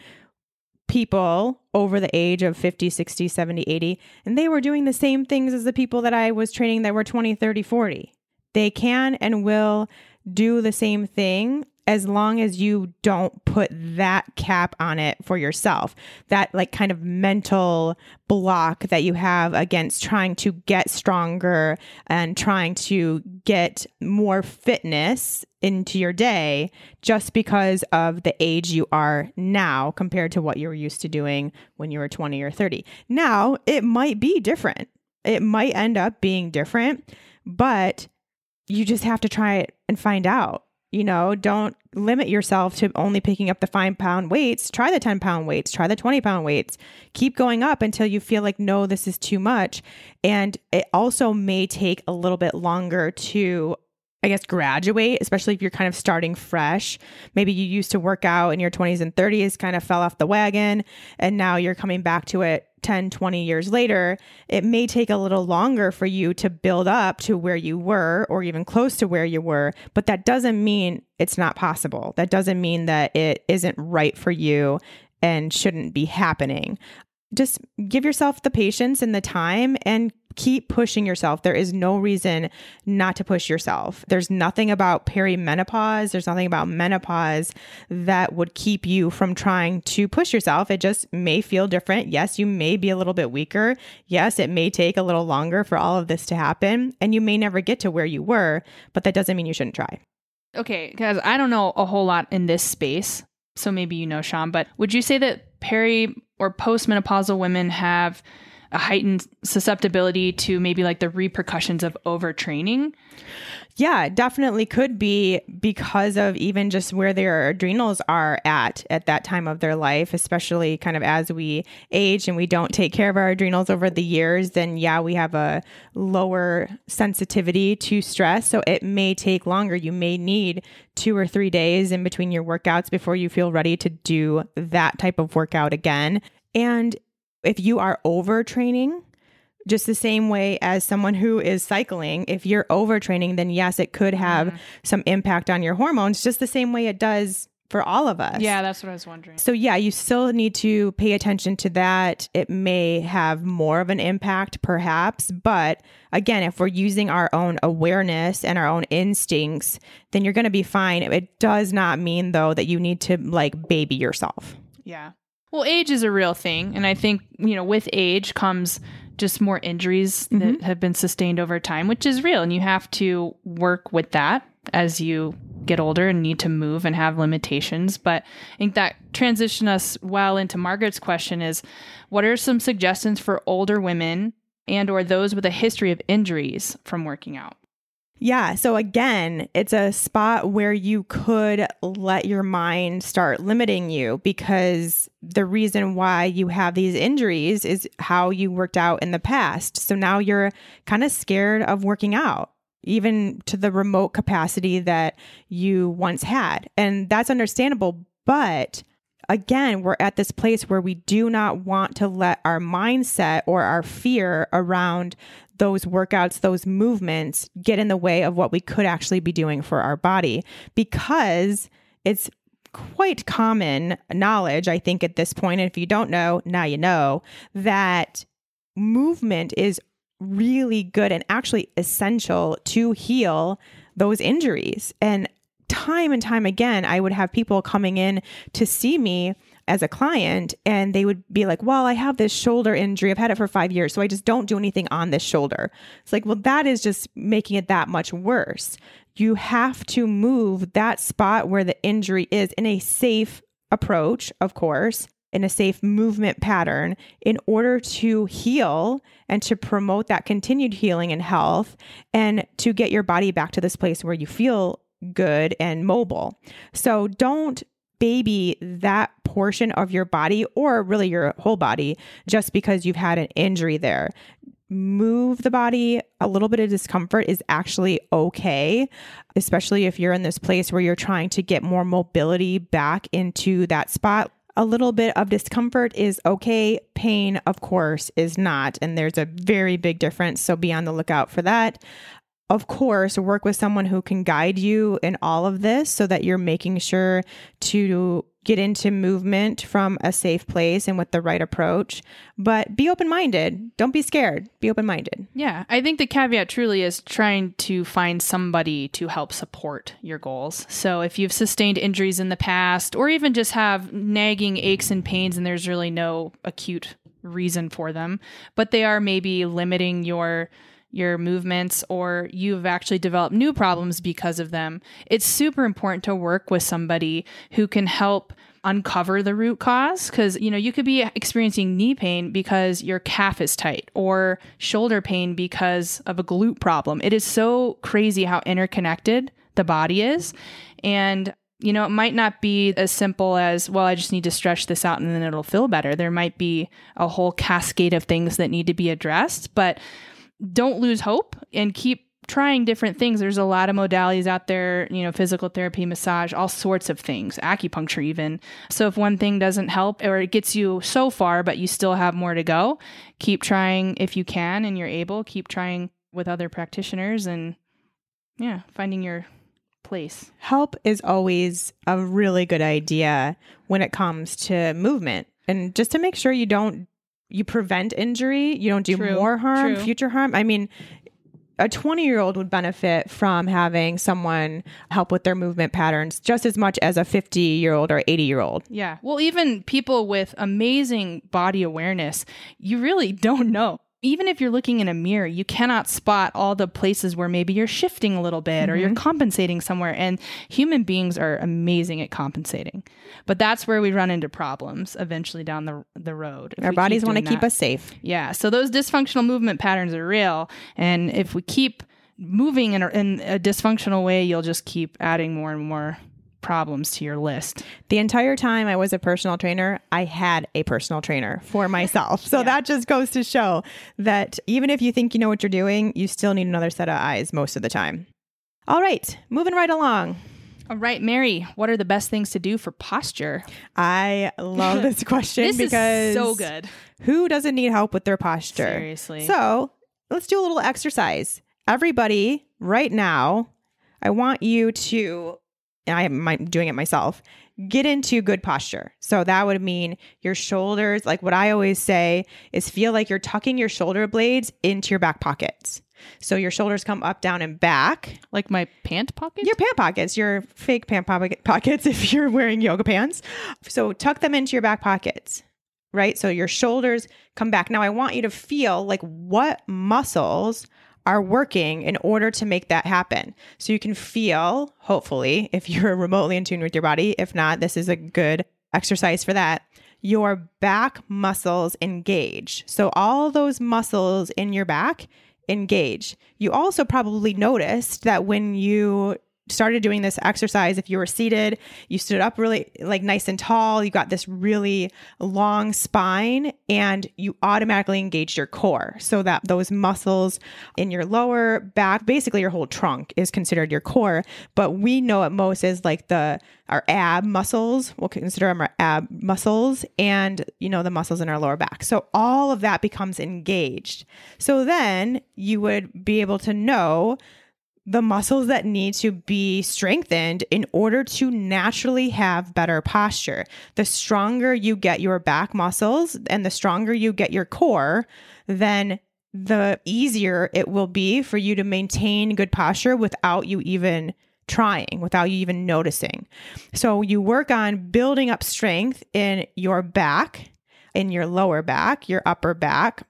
people over the age of 50, 60, 70, 80, and they were doing the same things as the people that I was training that were 20, 30, 40. They can and will do the same thing as long as you don't put that cap on it for yourself. That like kind of mental block that you have against trying to get stronger and trying to get more fitness into your day just because of the age you are now compared to what you were used to doing when you were 20 or 30. Now, it might be different. It might end up being different, but you just have to try it and find out. You know, don't limit yourself to only picking up the five pound weights. Try the 10 pound weights, try the 20 pound weights. Keep going up until you feel like, no, this is too much. And it also may take a little bit longer to I guess, graduate, especially if you're kind of starting fresh. Maybe you used to work out in your 20s and 30s, kind of fell off the wagon, and now you're coming back to it 10, 20 years later. It may take a little longer for you to build up to where you were or even close to where you were, but that doesn't mean it's not possible. That doesn't mean that it isn't right for you and shouldn't be happening just give yourself the patience and the time and keep pushing yourself. There is no reason not to push yourself. There's nothing about perimenopause, there's nothing about menopause that would keep you from trying to push yourself. It just may feel different. Yes, you may be a little bit weaker. Yes, it may take a little longer for all of this to happen, and you may never get to where you were, but that doesn't mean you shouldn't try. Okay, because I don't know a whole lot in this space. So maybe you know, Shawn, but would you say that peri or postmenopausal women have a heightened susceptibility to maybe like the repercussions of overtraining? Yeah, definitely could be because of even just where their adrenals are at at that time of their life, especially kind of as we age and we don't take care of our adrenals over the years, then yeah, we have a lower sensitivity to stress. So it may take longer. You may need two or three days in between your workouts before you feel ready to do that type of workout again. And if you are overtraining, just the same way as someone who is cycling, if you're overtraining, then yes, it could have mm-hmm. some impact on your hormones, just the same way it does for all of us. Yeah, that's what I was wondering. So, yeah, you still need to pay attention to that. It may have more of an impact, perhaps. But again, if we're using our own awareness and our own instincts, then you're going to be fine. It does not mean, though, that you need to like baby yourself. Yeah. Well, age is a real thing. And I think, you know, with age comes just more injuries mm-hmm. that have been sustained over time, which is real. And you have to work with that as you get older and need to move and have limitations. But I think that transition us well into Margaret's question is what are some suggestions for older women and or those with a history of injuries from working out? Yeah. So again, it's a spot where you could let your mind start limiting you because the reason why you have these injuries is how you worked out in the past. So now you're kind of scared of working out, even to the remote capacity that you once had. And that's understandable. But again, we're at this place where we do not want to let our mindset or our fear around those workouts, those movements get in the way of what we could actually be doing for our body because it's quite common knowledge, I think, at this point. And if you don't know, now you know that movement is really good and actually essential to heal those injuries. And time and time again, I would have people coming in to see me as a client and they would be like, Well, I have this shoulder injury. I've had it for five years. So I just don't do anything on this shoulder. It's like, Well, that is just making it that much worse. You have to move that spot where the injury is in a safe approach, of course, in a safe movement pattern in order to heal and to promote that continued healing and health and to get your body back to this place where you feel good and mobile. So don't baby that portion of your body or really your whole body just because you've had an injury there. Move the body. A little bit of discomfort is actually okay, especially if you're in this place where you're trying to get more mobility back into that spot. A little bit of discomfort is okay. Pain, of course, is not. And there's a very big difference. So be on the lookout for that of course, work with someone who can guide you in all of this so that you're making sure to get into movement from a safe place and with the right approach. But be open minded. Don't be scared. Be open minded. Yeah. I think the caveat truly is trying to find somebody to help support your goals. So if you've sustained injuries in the past or even just have nagging aches and pains and there's really no acute reason for them, but they are maybe limiting your your movements or you've actually developed new problems because of them, it's super important to work with somebody who can help uncover the root cause. Because you know you could be experiencing knee pain because your calf is tight or shoulder pain because of a glute problem. It is so crazy how interconnected the body is. And you know, it might not be as simple as, well, I just need to stretch this out and then it'll feel better. There might be a whole cascade of things that need to be addressed, but don't lose hope and keep trying different things. There's a lot of modalities out there, you know, physical therapy, massage, all sorts of things, acupuncture even. So if one thing doesn't help or it gets you so far, but you still have more to go, keep trying if you can and you're able, keep trying with other practitioners and yeah, finding your place. Help is always a really good idea when it comes to movement. And just to make sure you don't you prevent injury, you don't do True, more harm, true. future harm. I mean, a 20 year old would benefit from having someone help with their movement patterns just as much as a 50 year old or 80 year old. Yeah. Well, even people with amazing body awareness, you really don't know. Even if you're looking in a mirror, you cannot spot all the places where maybe you're shifting a little bit or you're mm-hmm. compensating somewhere. And human beings are amazing at compensating. But that's where we run into problems eventually down the, the road. Our bodies want to keep us safe. Yeah. So those dysfunctional movement patterns are real. And if we keep moving in a, in a dysfunctional way, you'll just keep adding more and more problems to your list. The entire time I was a personal trainer, I had a personal trainer for myself. So that just goes to show that even if you think you know what you're doing, you still need another set of eyes most of the time. All right, moving right along. All right, Mary, what are the best things to do for posture? I love this question This because is so good. Who doesn't need help with their posture? Seriously. So let's do a little exercise. Everybody, right now, I want you to, and I am my- doing it myself, get into good posture. So that would mean your shoulders, like what I always say is feel like you're tucking your shoulder blades into your back pockets. So your shoulders come up, down, and back. Like my pant pockets? Your pant pockets, your fake pant pockets if you're wearing yoga pants. So tuck them into your back pockets, right? So your shoulders come back. Now I want you to feel like what muscles are working in order to make that happen. So you can feel, hopefully, if you're remotely in tune with your body. If not, this is a good exercise for that. Your back muscles engage. So all those muscles in your back engage. You also probably noticed that when you started doing this exercise, if you were seated, you stood up really like nice and tall, you got this really long spine, and you automatically engaged your core so that those muscles in your lower back, basically your whole trunk is considered your core. But we know it most is like the our ab muscles. We'll consider them our ab muscles and you know the muscles in our lower back. So all of that becomes engaged. So then you would be able to know the muscles that need to be strengthened in order to naturally have better posture. The stronger you get your back muscles and the stronger you get your core, then the easier it will be for you to maintain good posture without you even trying, without you even noticing. So you work on building up strength in your back, in your lower back, your upper back,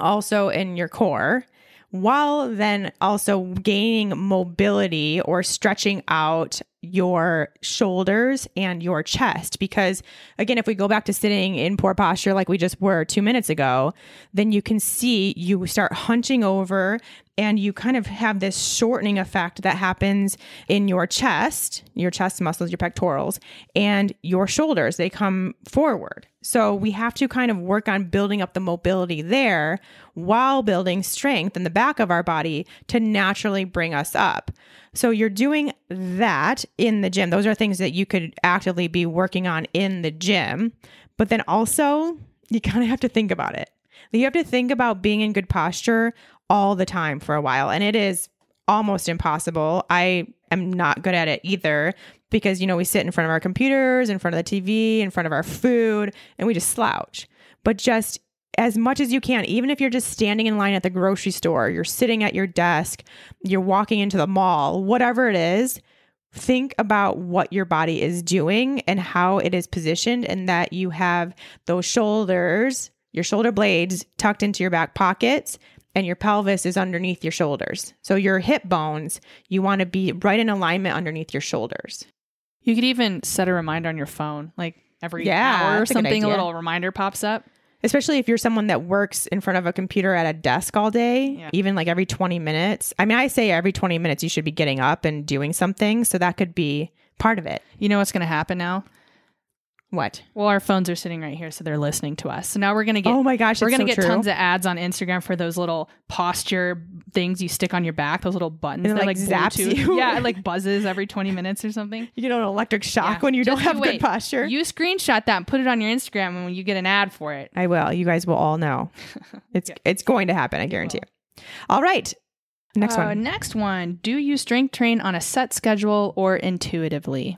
also in your core while then also gaining mobility or stretching out your shoulders and your chest. Because again, if we go back to sitting in poor posture like we just were two minutes ago, then you can see you start hunching over and you kind of have this shortening effect that happens in your chest, your chest muscles, your pectorals, and your shoulders. They come forward. So we have to kind of work on building up the mobility there while building strength in the back of our body to naturally bring us up. So you're doing that in the gym. Those are things that you could actively be working on in the gym. But then also, you kind of have to think about it. You have to think about being in good posture all the time for a while. And it is almost impossible. I am not good at it either because, you know, we sit in front of our computers, in front of the TV, in front of our food, and we just slouch. But just as much as you can, even if you're just standing in line at the grocery store, you're sitting at your desk, you're walking into the mall, whatever it is, think about what your body is doing and how it is positioned, and that you have those shoulders, your shoulder blades tucked into your back pockets, and your pelvis is underneath your shoulders. So your hip bones, you want to be right in alignment underneath your shoulders. You could even set a reminder on your phone, like every Yeah, hour or something, a little reminder pops up. Especially if you're someone that works in front of a computer at a desk all day, Yeah. even like every 20 minutes. I mean, I say every 20 minutes you should be getting up and doing something. So that could be part of it. You know what's going to happen now? What? Well, our phones are sitting right here, so they're listening to us. So now we're going to get oh my gosh, we're gonna so get true. tons of ads on Instagram for those little posture things you stick on your back, those little buttons And that like, like zaps Bluetooth. you. Yeah, it like buzzes every 20 minutes or something. you get an electric shock Yeah. when you don't have you good wait. posture. You screenshot that and put it on your Instagram and when you get an ad for it. I will. You guys will all know. It's it's going to happen, I guarantee you. All right. Next Uh, one. Next one. Do you strength train on a set schedule or intuitively?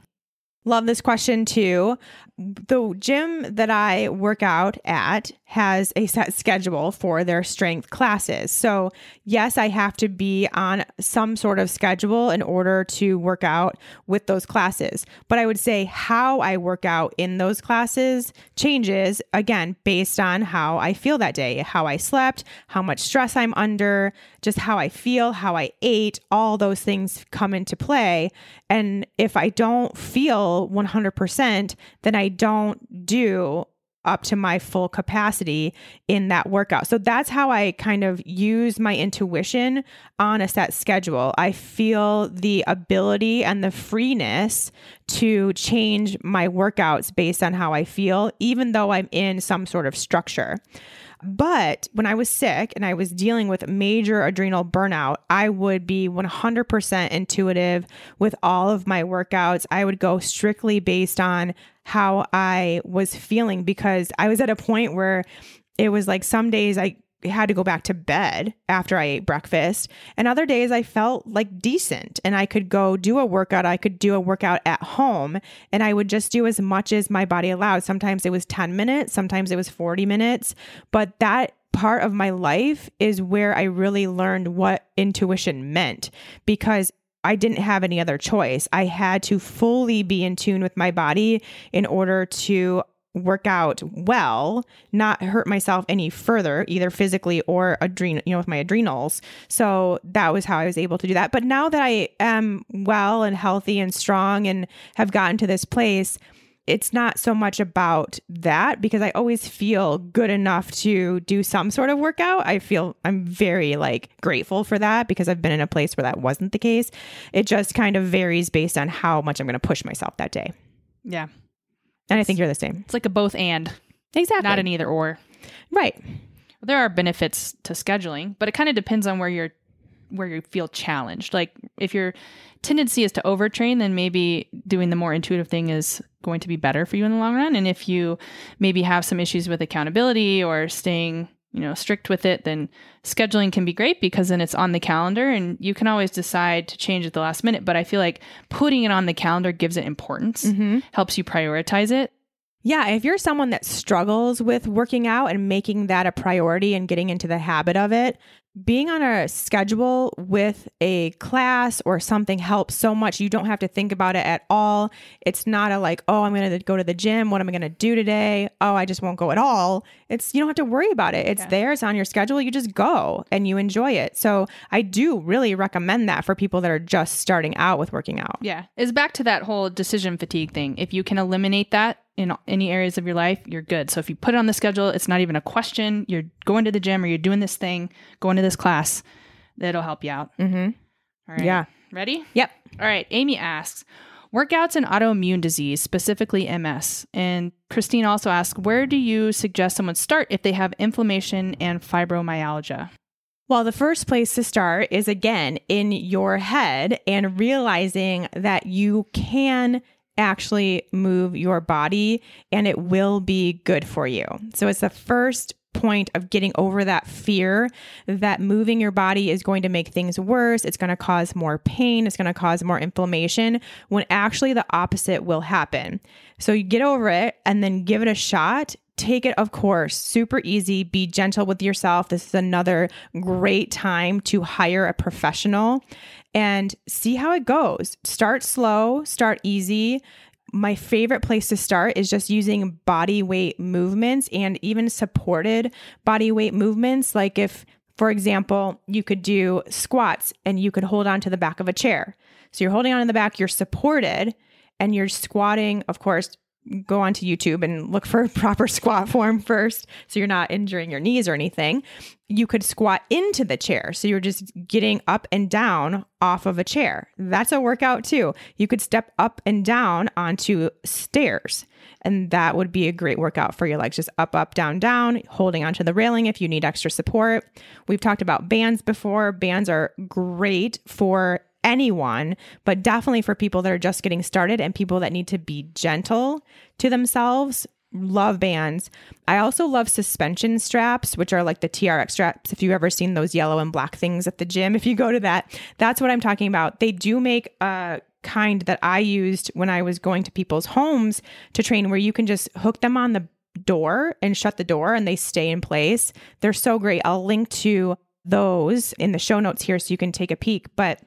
Love this question too. The gym that I work out at has a set schedule for their strength classes. So, yes, I have to be on some sort of schedule in order to work out with those classes. But I would say how I work out in those classes changes again based on how I feel that day, how I slept, how much stress I'm under, just how I feel, how I ate, all those things come into play. And if I don't feel 100%, then I don't do up to my full capacity in that workout. So that's how I kind of use my intuition on a set schedule. I feel the ability and the freeness to change my workouts based on how I feel, even though I'm in some sort of structure. But when I was sick and I was dealing with major adrenal burnout, I would be 100% intuitive with all of my workouts. I would go strictly based on how I was feeling because I was at a point where it was like some days I had to go back to bed after I ate breakfast. And other days I felt like decent and I could go do a workout. I could do a workout at home and I would just do as much as my body allowed. Sometimes it was 10 minutes, sometimes it was 40 minutes. But that part of my life is where I really learned what intuition meant because I didn't have any other choice. I had to fully be in tune with my body in order to work out well, not hurt myself any further, either physically or adrenal, you know, with my adrenals. So that was how I was able to do that. But now that I am well and healthy and strong and have gotten to this place, it's not so much about that because I always feel good enough to do some sort of workout. I feel I'm very like grateful for that because I've been in a place where that wasn't the case. It just kind of varies based on how much I'm going to push myself that day. Yeah. And I think you're the same. It's like a both and, Exactly. not an either or. right. There are benefits to scheduling, but it kind of depends on where you're where you feel challenged. Like if your tendency is to overtrain, then maybe doing the more intuitive thing is going to be better for you in the long run. And if you maybe have some issues with accountability or staying, you know, strict with it, then scheduling can be great because then it's on the calendar and you can always decide to change at the last minute. But I feel like putting it on the calendar gives it importance, Mm-hmm. helps you prioritize it. Yeah, if you're someone that struggles with working out and making that a priority and getting into the habit of it, being on a schedule with a class or something helps so much. You don't have to think about it at all. It's not a like, oh, I'm going to go to the gym. What am I going to do today? Oh, I just won't go at all. It's, you don't have to worry about it. It's Yeah. there, it's on your schedule. You just go and you enjoy it. So I do really recommend that for people that are just starting out with working out. Yeah. It's back to that whole decision fatigue thing. If you can eliminate that in any areas of your life, you're good. So if you put it on the schedule, it's not even a question. You're going to the gym or you're doing this thing, going to this class, that'll help you out. Mm-hmm. All right. Yeah. Ready? Yep. All right. Amy asks, workouts and autoimmune disease, specifically MS. And Christine also asks, where do you suggest someone start if they have inflammation and fibromyalgia? Well, the first place to start is again in your head and realizing that you can actually move your body and it will be good for you. So it's the first point of getting over that fear that moving your body is going to make things worse. It's going to cause more pain. It's going to cause more inflammation when actually the opposite will happen. So you get over it and then give it a shot take it, of course, super easy. Be gentle with yourself. This is another great time to hire a professional and see how it goes. Start slow, start easy. My favorite place to start is just using body weight movements and even supported body weight movements. Like if For example, you could do squats and you could hold on to the back of a chair. So you're holding on in the back, you're supported, and you're squatting, of course, go onto YouTube and look for proper squat form first so you're not injuring your knees or anything. You could squat into the chair. So you're just getting up and down off of a chair. That's a workout too. You could step up and down onto stairs. And that would be a great workout for your legs. Just up, up, down, down, holding onto the railing if you need extra support. We've talked about bands before. Bands are great for anyone, but definitely for people that are just getting started and people that need to be gentle to themselves. Love bands. I also love suspension straps, which are like the TRX straps. If you've ever seen those yellow and black things at the gym, if you go to that, that's what I'm talking about. They do make a kind that I used when I was going to people's homes to train where you can just hook them on the door and shut the door and they stay in place. They're so great. I'll link to those in the show notes here so you can take a peek. But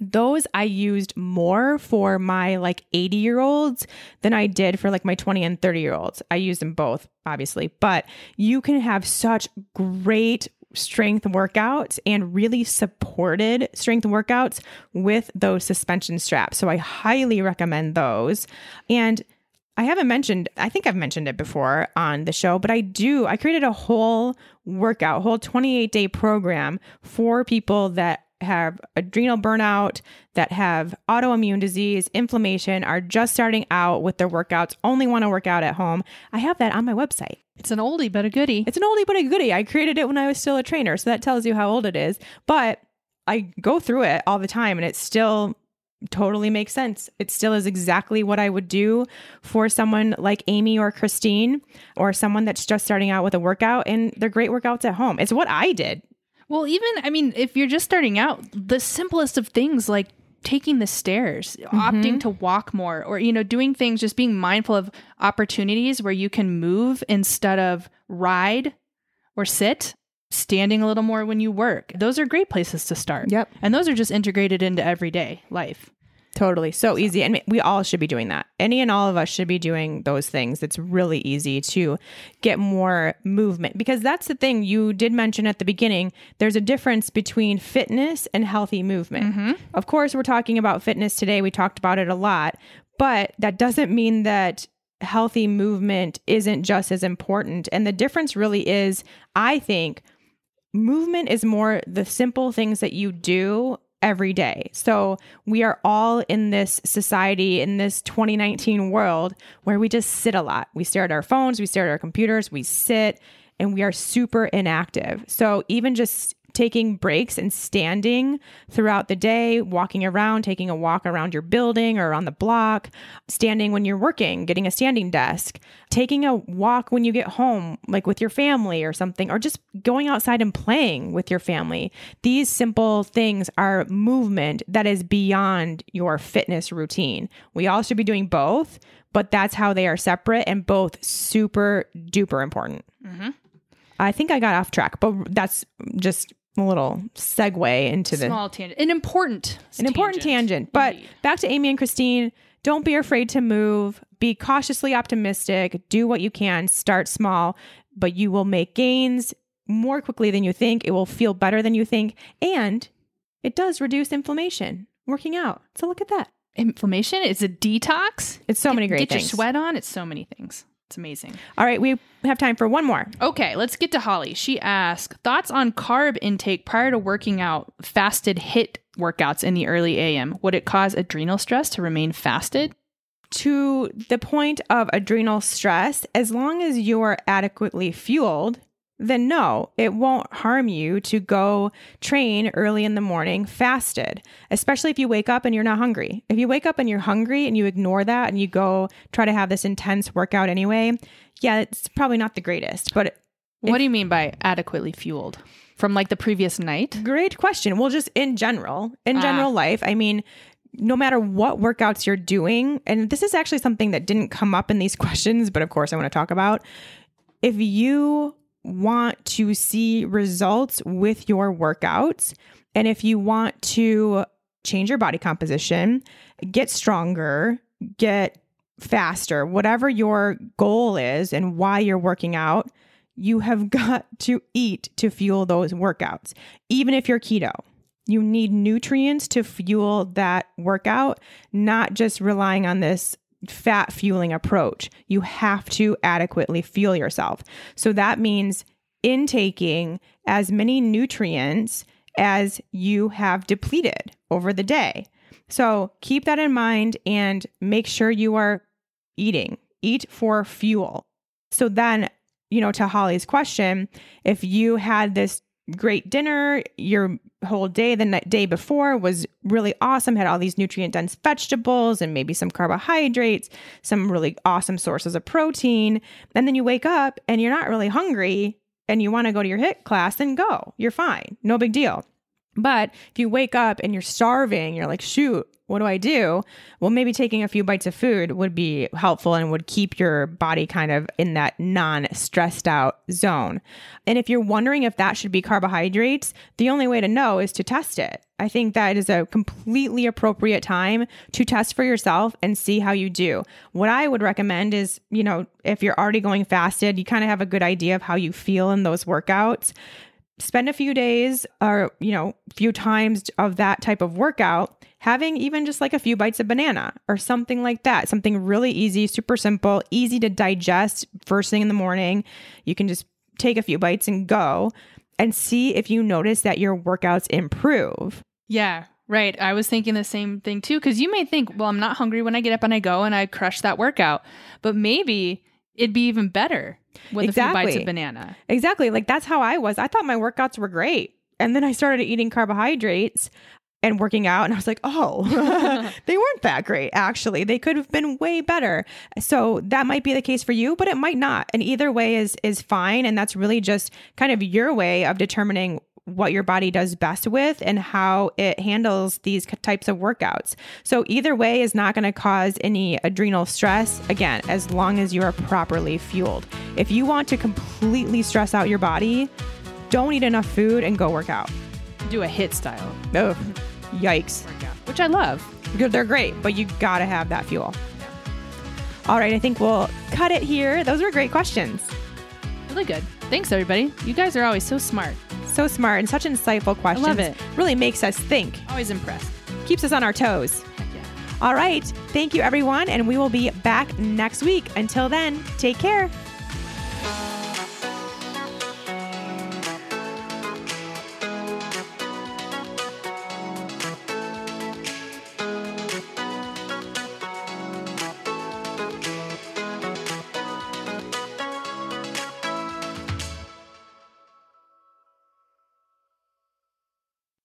those I used more for my like 80 year olds than I did for like my 20 and 30 year olds. I used them both, obviously, but you can have such great strength workouts and really supported strength workouts with those suspension straps. So I highly recommend those. And I haven't mentioned, I think I've mentioned it before on the show, but I do. I created a whole workout, whole 28 day program for people that have adrenal burnout, that have autoimmune disease, inflammation, are just starting out with their workouts, only want to work out at home. I have that on my website. It's an oldie but a goodie. It's an oldie but a goodie. I created it when I was still a trainer, so that tells you how old it is. But I go through it all the time and it still totally makes sense. It still is exactly what I would do for someone like Amy or Christine or someone that's just starting out with a workout and they're great workouts at home. It's what I did. Well, even, I mean, if you're just starting out, the simplest of things like taking the stairs, mm-hmm. opting to walk more, or, you know, doing things, just being mindful of opportunities where you can move instead of ride or sit, standing a little more when you work. Those are great places to start. Yep. And those are just integrated into everyday life. Totally. So easy. And we all should be doing that. Any and all of us should be doing those things. It's really easy to get more movement because that's the thing you did mention at the beginning. There's a difference between fitness and healthy movement. Mm-hmm. Of course, we're talking about fitness today. We talked about it a lot, but that doesn't mean that healthy movement isn't just as important. And the difference really is, I think, movement is more the simple things that you do every day. So we are all in this society, in this 2019 world where we just sit a lot. We stare at our phones, we stare at our computers, we sit, and we are super inactive. So even just taking breaks and standing throughout the day, walking around, taking a walk around your building or on the block, standing when you're working, getting a standing desk, taking a walk when you get home, like with your family or something, or just going outside and playing with your family. These simple things are movement that is beyond your fitness routine. We all should be doing both, but that's how they are separate and both super duper important. Mm-hmm. I think I got off track, but that's just a little segue into the small tangent, an important, an important tangent. But Indeed. back to Amy and Christine. Don't be afraid to move. Be cautiously optimistic. Do what you can. Start small, but you will make gains more quickly than you think. It will feel better than you think, and it does reduce inflammation. Working out. So look at that. Inflammation. It's a detox. It's so get, many great get things. Get your sweat on. It's so many things. It's amazing. All right, we have time for one more. Okay, let's get to Holly. She asked thoughts on carb intake prior to working out fasted HIIT workouts in the early AM. Would it cause adrenal stress to remain fasted? To the point of adrenal stress, as long as you're adequately fueled, then no, it won't harm you to go train early in the morning fasted, especially if you wake up and you're not hungry. If you wake up and you're hungry and you ignore that and you go try to have this intense workout anyway, yeah, it's probably not the greatest. But what if, do you mean by adequately fueled? From like the previous night? Great question. Well, just in general, in ah. general life, I mean, no matter what workouts you're doing, and this is actually something that didn't come up in these questions, but of course I want to talk about. If you want to see results with your workouts, and if you want to change your body composition, get stronger, get faster, whatever your goal is and why you're working out, you have got to eat to fuel those workouts, even if you're keto. You need nutrients to fuel that workout, not just relying on this fat fueling approach. You have to adequately fuel yourself. So that means intaking as many nutrients as you have depleted over the day. So keep that in mind and make sure you are eating. Eat for fuel. So then, you know, to Holly's question, if you had this great dinner, your whole day the day before was really awesome, had all these nutrient dense vegetables and maybe some carbohydrates, some really awesome sources of protein, and then you wake up and you're not really hungry and you want to go to your HIIT class, then go. You're fine. No big deal. But if you wake up and you're starving, you're like, shoot, what do I do? Well, maybe taking a few bites of food would be helpful and would keep your body kind of in that non stressed out zone. And if you're wondering if that should be carbohydrates, the only way to know is to test it. I think that is a completely appropriate time to test for yourself and see how you do. What I would recommend is, you know, if you're already going fasted, you kind of have a good idea of how you feel in those workouts spend a few days or you know few times of that type of workout having even just like a few bites of banana or something like that something really easy super simple easy to digest first thing in the morning you can just take a few bites and go and see if you notice that your workouts improve yeah Right. I was thinking the same thing too. Cause you may think, well, I'm not hungry when I get up and I go and I crush that workout. But maybe it'd be even better with exactly. a few bites of banana. Exactly. Like that's how I was. I thought my workouts were great. And then I started eating carbohydrates and working out and I was like, "Oh, they weren't that great actually. They could have been way better." So that might be the case for you, but it might not. And either way is is fine and that's really just kind of your way of determining what your body does best with and how it handles these types of workouts. So, either way is not going to cause any adrenal stress, again, as long as you are properly fueled. If you want to completely stress out your body, don't eat enough food and go work out. Do a HIIT style. Oh, yikes. Which I love. They're great, but you got to have that fuel. All right, I think we'll cut it here. Those were great questions. Really good. Thanks, everybody. You guys are always so smart. So smart and such insightful questions. I love it. Really makes us think. Always impressed. Keeps us on our toes. Yeah. All right. Thank you, everyone. And we will be back next week. Until then, take care.